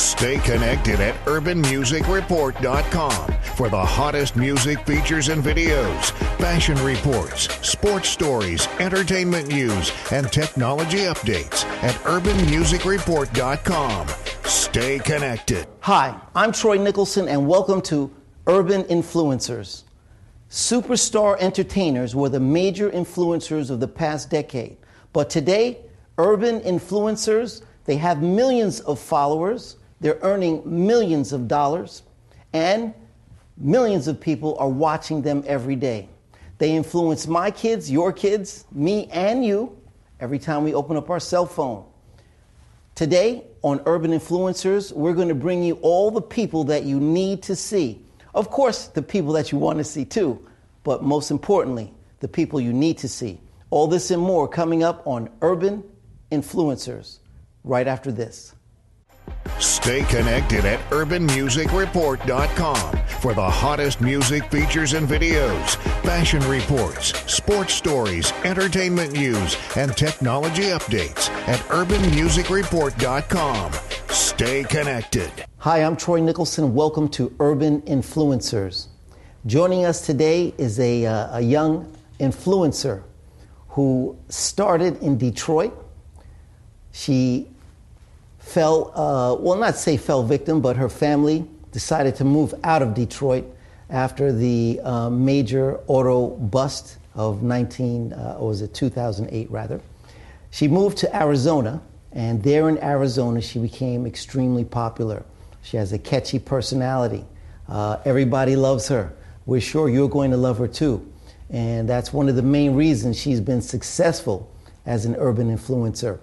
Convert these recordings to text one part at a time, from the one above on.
Stay connected at urbanmusicreport.com for the hottest music features and videos, fashion reports, sports stories, entertainment news, and technology updates at urbanmusicreport.com. Stay connected. Hi, I'm Troy Nicholson, and welcome to Urban Influencers. Superstar entertainers were the major influencers of the past decade. But today, urban influencers, they have millions of followers, they're earning millions of dollars, and millions of people are watching them every day. They influence my kids, your kids, me, and you every time we open up our cell phone. Today on Urban Influencers, we're going to bring you all the people that you need to see of course, the people that you want to see too, but most importantly, the people you need to see. All this and more coming up on Urban Influencers right after this. Stay connected at urbanmusicreport.com for the hottest music features and videos, fashion reports, sports stories, entertainment news, and technology updates at urbanmusicreport.com. Stay connected. Hi, I'm Troy Nicholson. Welcome to Urban Influencers. Joining us today is a, uh, a young influencer who started in Detroit. She fell, uh, well, not say fell victim, but her family decided to move out of Detroit after the uh, major auto bust of 19, uh, or was it 2008 rather. She moved to Arizona and there in Arizona, she became extremely popular. She has a catchy personality. Uh, everybody loves her. We're sure you're going to love her too. And that's one of the main reasons she's been successful as an urban influencer.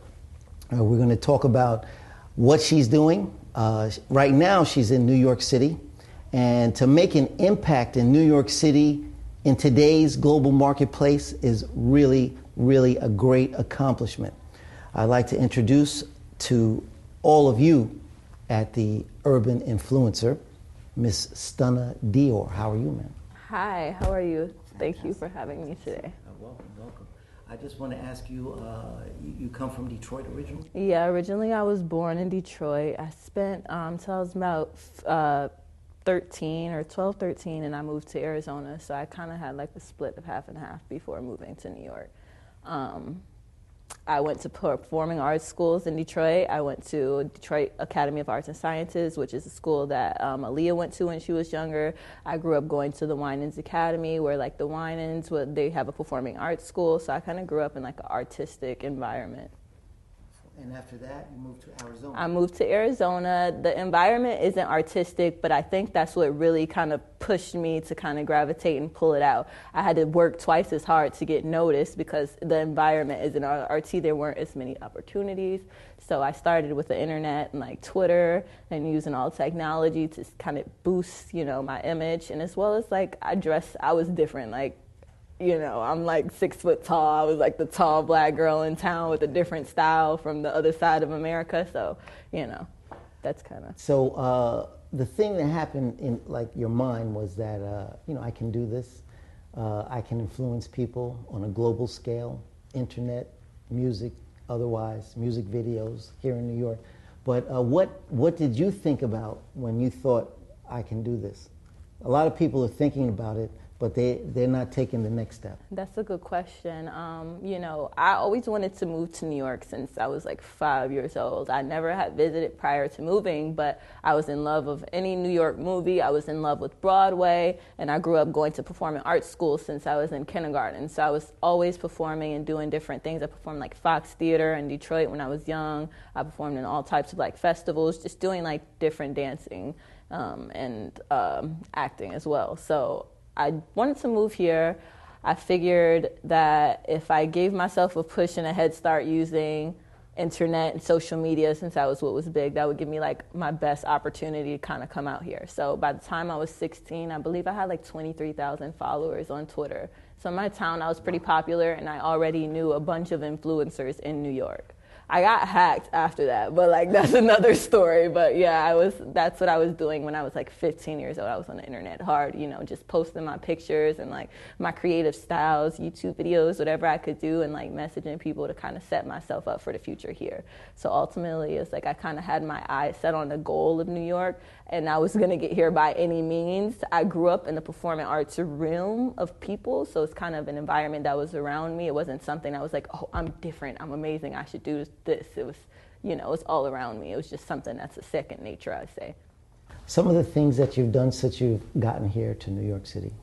Uh, we're going to talk about what she's doing. Uh, right now, she's in New York City. And to make an impact in New York City in today's global marketplace is really, really a great accomplishment. I'd like to introduce to all of you at the Urban Influencer, Miss Stunna Dior. How are you, ma'am? Hi, how are you? Thank you for having me today. Welcome, welcome. I just want to ask you, uh, you, come from Detroit originally? Yeah, originally I was born in Detroit. I spent um, till I was about uh, 13 or 12, 13, and I moved to Arizona. So I kind of had like a split of half and half before moving to New York. Um, I went to performing arts schools in Detroit. I went to Detroit Academy of Arts and Sciences, which is a school that um, Aaliyah went to when she was younger. I grew up going to the Winans Academy, where like the Winans, they have a performing arts school. So I kind of grew up in like an artistic environment. And after that, you moved to Arizona. I moved to Arizona. The environment isn't artistic, but I think that's what really kind of pushed me to kind of gravitate and pull it out. I had to work twice as hard to get noticed because the environment isn't artsy. There weren't as many opportunities. So I started with the internet and like Twitter and using all technology to kind of boost, you know, my image. And as well as like I dress, I was different. Like you know, I'm like six foot tall. I was like the tall black girl in town with a different style from the other side of America. So, you know, that's kind of. So uh, the thing that happened in like your mind was that uh, you know I can do this. Uh, I can influence people on a global scale, internet, music, otherwise, music videos here in New York. But uh, what what did you think about when you thought I can do this? A lot of people are thinking about it but they they're not taking the next step. That's a good question. Um, you know, I always wanted to move to New York since I was like five years old. I never had visited prior to moving, but I was in love of any New York movie. I was in love with Broadway, and I grew up going to performing arts school since I was in kindergarten. So I was always performing and doing different things. I performed like Fox Theater in Detroit when I was young. I performed in all types of like festivals, just doing like different dancing um, and um, acting as well. So I wanted to move here. I figured that if I gave myself a push and a head start using internet and social media, since that was what was big, that would give me like my best opportunity to kind of come out here. So by the time I was 16, I believe I had like 23,000 followers on Twitter. So in my town, I was pretty popular, and I already knew a bunch of influencers in New York. I got hacked after that, but like that's another story. But yeah, I was that's what I was doing when I was like 15 years old. I was on the internet hard, you know, just posting my pictures and like my creative styles, YouTube videos, whatever I could do, and like messaging people to kind of set myself up for the future here. So ultimately, it's like I kind of had my eyes set on the goal of New York, and I was gonna get here by any means. I grew up in the performing arts realm of people, so it's kind of an environment that was around me. It wasn't something I was like, oh, I'm different, I'm amazing, I should do this. It was, you know, it's all around me. It was just something that's a second nature, I'd say. Some of the things that you've done since you've gotten here to New York City.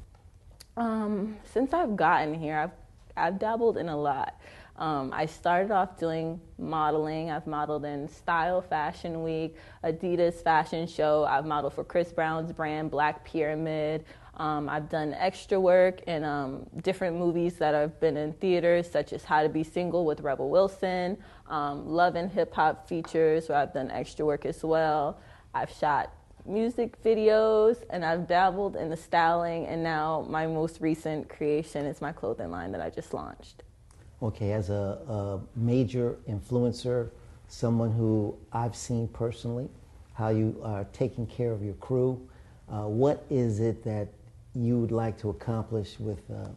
Um, since I've gotten here, I've I've dabbled in a lot. Um, I started off doing modeling. I've modeled in Style Fashion Week, Adidas Fashion Show. I've modeled for Chris Brown's brand, Black Pyramid. Um, I've done extra work in um, different movies that have been in theaters, such as How to Be Single with Rebel Wilson, um, Love and Hip Hop features, where I've done extra work as well. I've shot music videos and I've dabbled in the styling, and now my most recent creation is my clothing line that I just launched. Okay, as a, a major influencer, someone who I've seen personally, how you are taking care of your crew, uh, what is it that you would like to accomplish with uh,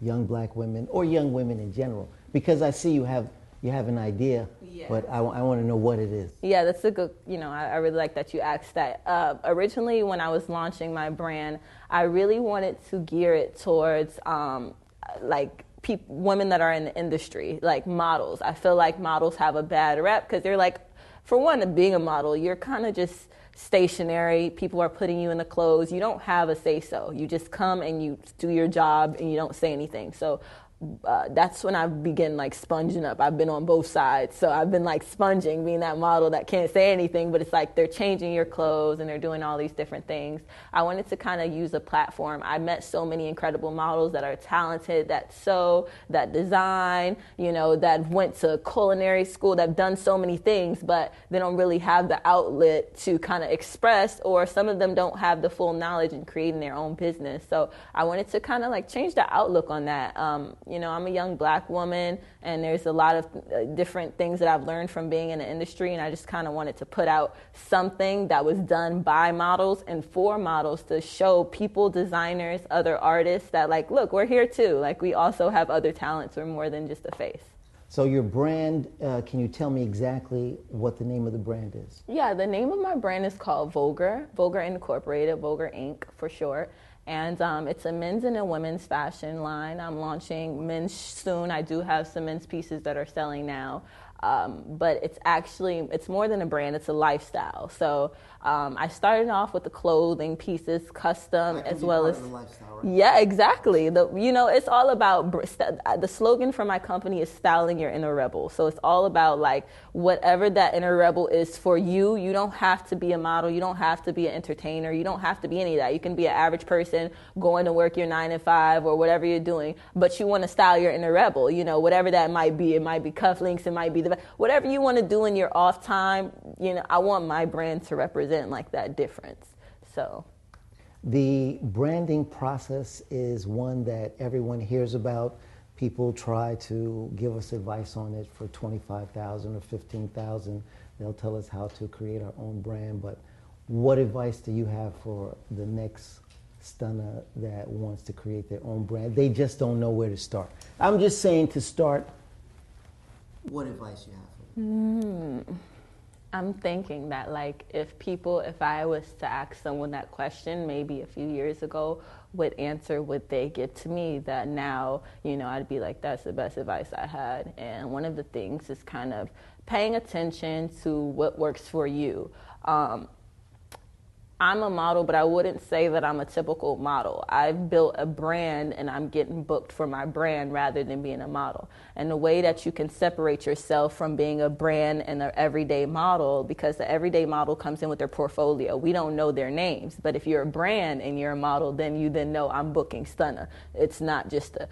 young black women or young women in general? Because I see you have you have an idea, yeah. but I, I want to know what it is. Yeah, that's a good, you know, I, I really like that you asked that. Uh, originally, when I was launching my brand, I really wanted to gear it towards um, like women that are in the industry, like models. I feel like models have a bad rep because they're like, for one, being a model, you're kind of just stationary. People are putting you in the clothes. You don't have a say so. You just come and you do your job and you don't say anything. So uh, that's when I begin like sponging up. I've been on both sides, so I've been like sponging, being that model that can't say anything, but it's like they're changing your clothes and they're doing all these different things. I wanted to kind of use a platform. I met so many incredible models that are talented, that sew, that design, you know, that went to culinary school, that've done so many things, but they don't really have the outlet to kind of express, or some of them don't have the full knowledge in creating their own business. So I wanted to kind of like change the outlook on that. Um, you know, I'm a young black woman, and there's a lot of uh, different things that I've learned from being in the industry, and I just kind of wanted to put out something that was done by models and for models to show people, designers, other artists that, like, look, we're here too. Like, we also have other talents. We're more than just a face. So your brand, uh, can you tell me exactly what the name of the brand is? Yeah, the name of my brand is called Vulgar, Vulgar Incorporated, Vulgar Inc. for short and um, it's a men's and a women's fashion line. I'm launching men's soon. I do have some men's pieces that are selling now. Um, but it's actually it's more than a brand it's a lifestyle. So um, i started off with the clothing pieces custom as well as right? yeah exactly. The, you know it's all about the slogan for my company is styling your inner rebel. So it's all about like whatever that inner rebel is for you you don't have to be a model you don't have to be an entertainer you don't have to be any of that. You can be an average person going to work your nine to five or whatever you're doing but you want to style your inner rebel you know whatever that might be. It might be cufflinks it might be the whatever you want to do in your off time, you know, I want my brand to represent like that difference. So the branding process is one that everyone hears about. People try to give us advice on it for 25,000 or 15,000. They'll tell us how to create our own brand, but what advice do you have for the next Stunna that wants to create their own brand? They just don't know where to start. I'm just saying to start what advice you have for them? Mm, I'm thinking that, like, if people, if I was to ask someone that question maybe a few years ago, what answer would they get to me that now, you know, I'd be like, that's the best advice I had. And one of the things is kind of paying attention to what works for you. Um, I'm a model, but I wouldn't say that I'm a typical model. I've built a brand and I'm getting booked for my brand rather than being a model. And the way that you can separate yourself from being a brand and an everyday model, because the everyday model comes in with their portfolio. We don't know their names, but if you're a brand and you're a model, then you then know I'm booking Stunna. It's not just a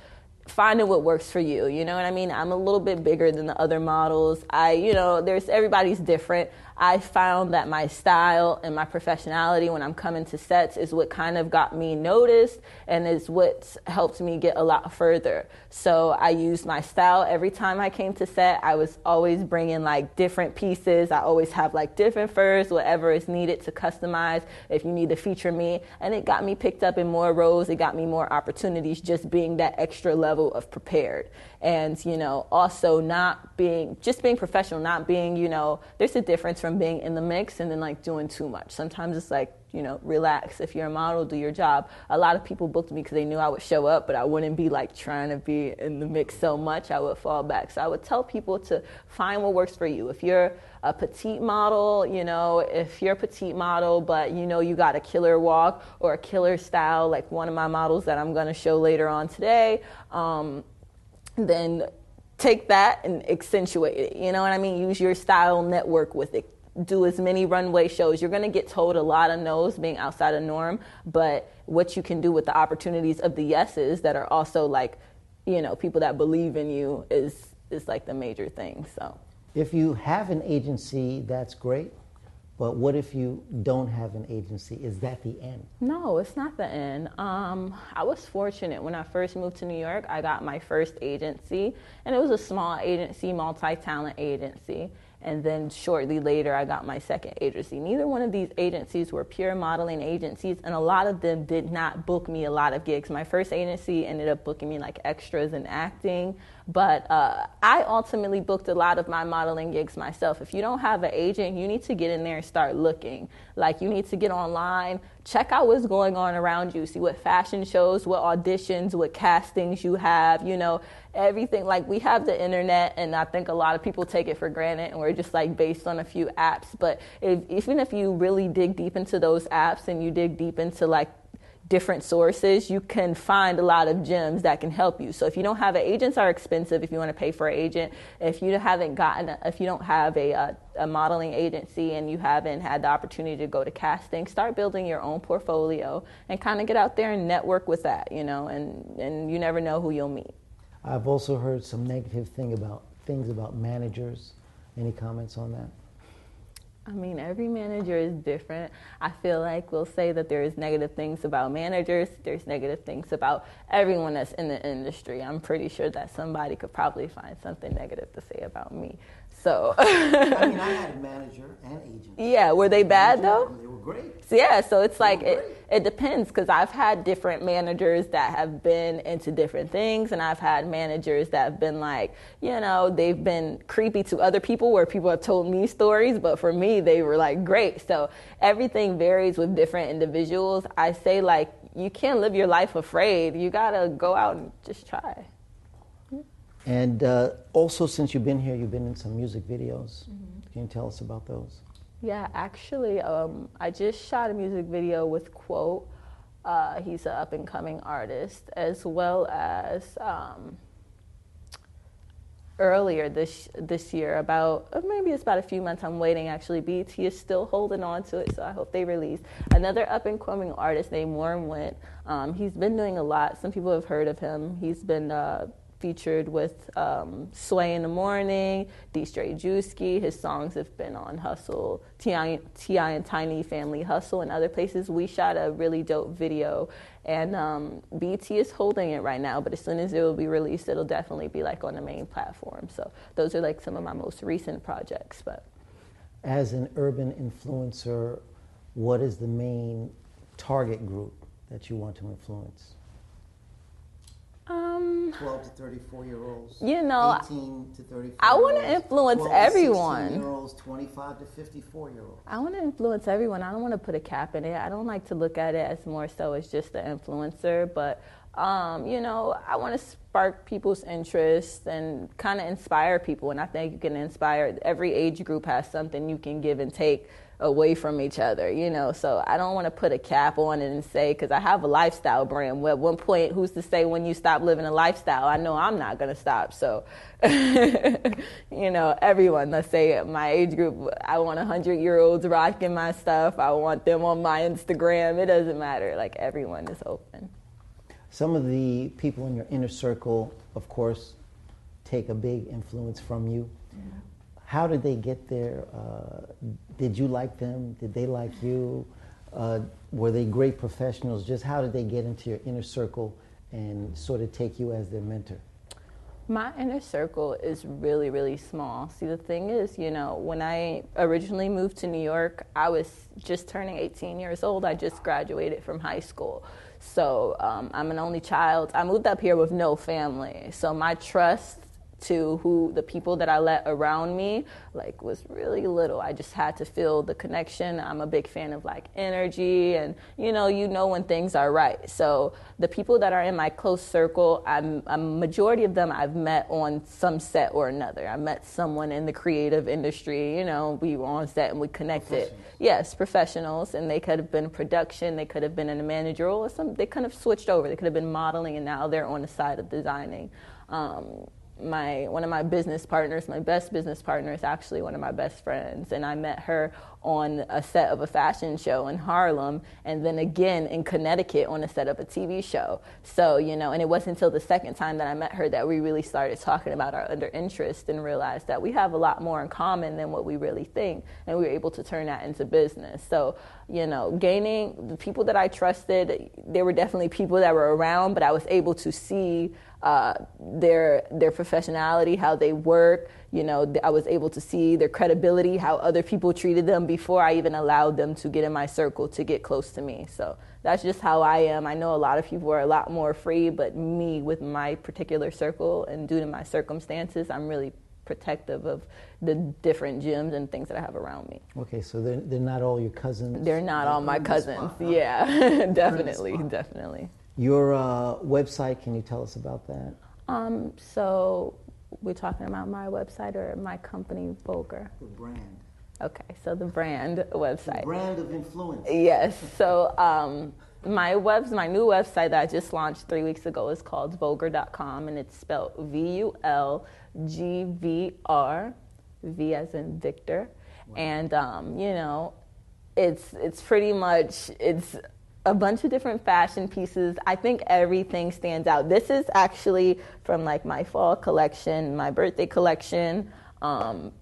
finding what works for you. You know what I mean? I'm a little bit bigger than the other models. I, you know, there's everybody's different. I found that my style and my professionality when I'm coming to sets is what kind of got me noticed and is what helped me get a lot further. So I used my style every time I came to set. I was always bringing like different pieces. I always have like different furs, whatever is needed to customize if you need to feature me. And it got me picked up in more roles. It got me more opportunities just being that extra level of prepared. And, you know, also not being, just being professional, not being, you know, there's a difference from being in the mix and then like doing too much. Sometimes it's like, you know, relax. If you're a model, do your job. A lot of people booked me because they knew I would show up, but I wouldn't be like trying to be in the mix so much. I would fall back. So I would tell people to find what works for you. If you're a petite model, you know, if you're a petite model, but you know you got a killer walk or a killer style, like one of my models that I'm going to show later on today, um, then take that and accentuate it. You know what I mean? Use your style network with it do as many runway shows. You're going to get told a lot of no's being outside of norm, but what you can do with the opportunities of the yeses that are also like, you know, people that believe in you is is like the major thing. So, if you have an agency, that's great. But what if you don't have an agency? Is that the end? No, it's not the end. Um, I was fortunate when I first moved to New York. I got my first agency, and it was a small agency, multi talent agency. And then shortly later, I got my second agency. Neither one of these agencies were pure modeling agencies, and a lot of them did not book me a lot of gigs. My first agency ended up booking me like extras and acting, but uh, I ultimately booked a lot of my modeling gigs myself. If you don't have an agent, you need to get in there and start looking. Like, you need to get online, check out what's going on around you, see what fashion shows, what auditions, what castings you have, you know, everything. Like, we have the internet, and I think a lot of people take it for granted, and we're just like based on a few apps. But if, even if you really dig deep into those apps and you dig deep into like different sources, you can find a lot of gems that can help you. So if you don't have an agents are expensive if you want to pay for an agent. If you haven't gotten, a, if you don't have a, a, a, modeling agency and you haven't had the opportunity to go to casting, start building your own portfolio and kind of get out there and network with that, you know, and, and you never know who you'll meet. I've also heard some negative thing about things about managers. Any comments on that? I mean, every manager is different. I feel like we'll say that there's negative things about managers, there's negative things about everyone that's in the industry. I'm pretty sure that somebody could probably find something negative to say about me. So I mean, I had a manager and agent. Yeah, were they bad though? They were great. Yeah, so it's like it, it depends because I've had different managers that have been into different things, and I've had managers that have been like, you know, they've been creepy to other people where people have told me stories, but for me, they were like great. So everything varies with different individuals. I say, like, you can't live your life afraid. You gotta go out and just try. And uh, also, since you've been here, you've been in some music videos. Mm-hmm. Can you tell us about those? Yeah, actually, um, I just shot a music video with Quote. Uh, he's an up and coming artist, as well as um, earlier this this year, about uh, maybe it's about a few months. I'm waiting. Actually, BET is still holding on to it, so I hope they release another up and coming artist named Warren Went. Um, he's been doing a lot. Some people have heard of him. He's been uh, featured with um, Sway in the Morning, D. Straight Juicy. His songs have been on Hustle, T.I. and Tiny Family Hustle, and other places. We shot a really dope video, and um, BET is holding it right now, but as soon as it will be released, it'll definitely be like on the main platform. So those are like some of my most recent projects. But As an urban influencer, what is the main target group that you want to influence? Um, 12 to 34 year olds. You know, 18 to 34. I want to influence everyone. year olds, 25 to 54 year olds. I want to influence everyone. I don't want to put a cap in it. I don't like to look at it as more so as just the influencer, but um, you know, I want to spark people's interest and kind of inspire people. And I think you can inspire. Every age group has something you can give and take away from each other, you know. So I don't want to put a cap on it and say because I have a lifestyle brand. Well, at one point, who's to say when you stop living a lifestyle? I know I'm not going to stop. So, you know, everyone. Let's say my age group. I want hundred year olds rocking my stuff. I want them on my Instagram. It doesn't matter. Like everyone is open. Some of the people in your inner circle, of course, take a big influence from you. How did they get their uh, did you like them? Did they like you? Uh, were they great professionals? Just how did they get into your inner circle and sort of take you as their mentor? My inner circle is really, really small. See, the thing is, you know, when I originally moved to New York, I was just turning 18 years old. I just graduated from high school. So um, I'm an only child. I moved up here with no family. So my trust to who the people that I let around me like was really little. I just had to feel the connection. I'm a big fan of like energy and you know, you know when things are right. So the people that are in my close circle, I'm a majority of them I've met on some set or another. I met someone in the creative industry, you know, we were on set and we connected. Yes, professionals and they could have been production, they could have been in a managerial or some they kind of switched over. They could have been modeling and now they're on the side of designing. Um, my one of my business partners, my best business partner, is actually one of my best friends, and I met her on a set of a fashion show in Harlem, and then again in Connecticut on a set of a TV show. So you know, and it wasn't until the second time that I met her that we really started talking about our under interest and realized that we have a lot more in common than what we really think, and we were able to turn that into business. So you know, gaining the people that I trusted, there were definitely people that were around, but I was able to see uh, their their professionality, how they work. You know, I was able to see their credibility, how other people treated them before I even allowed them to get in my circle to get close to me. So that's just how I am. I know a lot of people are a lot more free, but me, with my particular circle and due to my circumstances, I'm really protective of the different gyms and things that I have around me. Okay, so they're, they're not all your cousins? They're not all my cousins. Yeah, definitely, definitely. Your uh, website, can you tell us about that? Um, so we're talking about my website or my company, Vulgar? The brand. Okay, so the brand website. The brand of influence. Yes. So um, my webs, my new website that I just launched three weeks ago is called Vulgar.com, and it's spelled V-U-L-G-V-R, V as in Victor, wow. and um, you know, it's it's pretty much it's a bunch of different fashion pieces. I think everything stands out. This is actually from like my fall collection, my birthday collection. Um,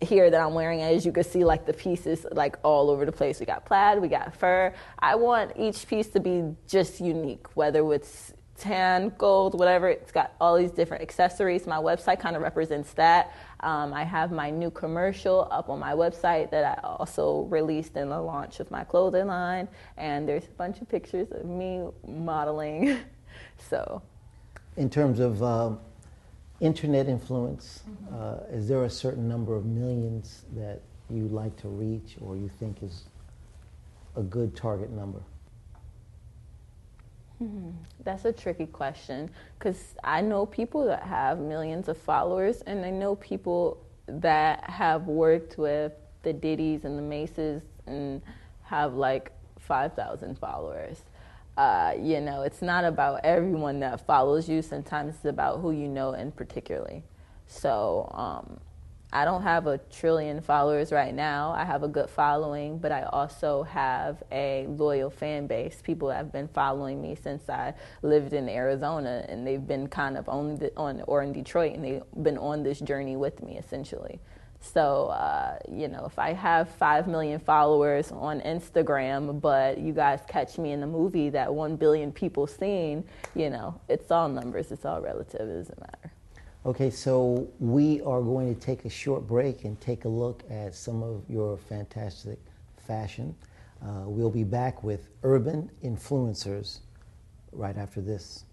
here that I'm wearing, as you can see, like the pieces like all over the place. We got plaid, we got fur. I want each piece to be just unique, whether it's tan, gold, whatever. It's got all these different accessories. My website kind of represents that. Um, I have my new commercial up on my website that I also released in the launch of my clothing line, and there's a bunch of pictures of me modeling. so, in terms of um, internet influence, mm-hmm. uh, is there a certain number of millions that you like to reach, or you think is a good target number? Hmm, that's a tricky question because I know people that have millions of followers, and I know people that have worked with the Diddy's and the Mases and have like 5,000 followers. Uh, you know, it's not about everyone that follows you. Sometimes it's about who you know in particularly. So um, I don't have a trillion followers right now. I have a good following, but I also have a loyal fan base. People have been following me since I lived in Arizona, and they've been kind of on, the, on or in Detroit, and they've been on this journey with me essentially. So, uh, you know, if I have 5 million followers on Instagram, but you guys catch me in the movie that 1 billion people seen, you know, it's all numbers, it's all relative, it doesn't matter. Okay, so we are going to take a short break and take a look at some of your fantastic fashion. Uh, we'll be back with urban influencers right after this.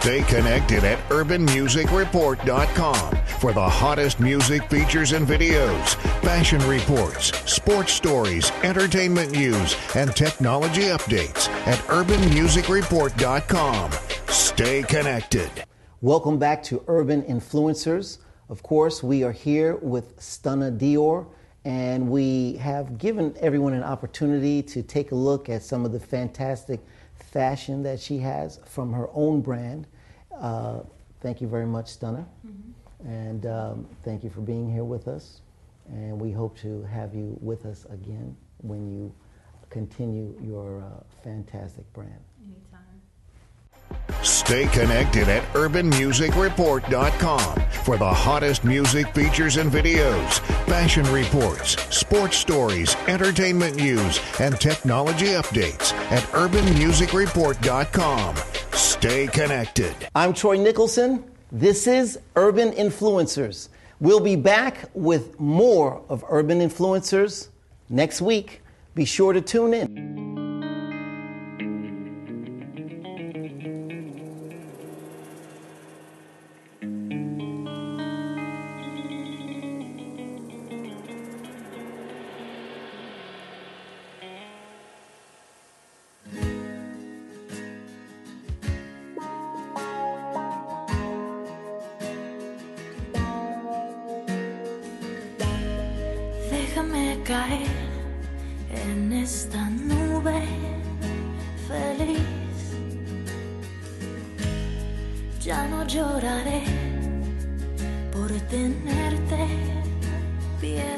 Stay connected at urbanmusicreport.com for the hottest music features and videos, fashion reports, sports stories, entertainment news, and technology updates at urbanmusicreport.com. Stay connected. Welcome back to Urban Influencers. Of course, we are here with Stunna Dior, and we have given everyone an opportunity to take a look at some of the fantastic fashion that she has from her own brand. uh, thank you very much, Stunna. And um, thank you for being here with us. And we hope to have you with us again when you continue your uh, fantastic brand. Anytime. Stay connected at urbanmusicreport.com for the hottest music features and videos, fashion reports, sports stories, entertainment news, and technology updates at urbanmusicreport.com. Stay connected. I'm Troy Nicholson. This is Urban Influencers. We'll be back with more of Urban Influencers next week. Be sure to tune in. tenerte bien.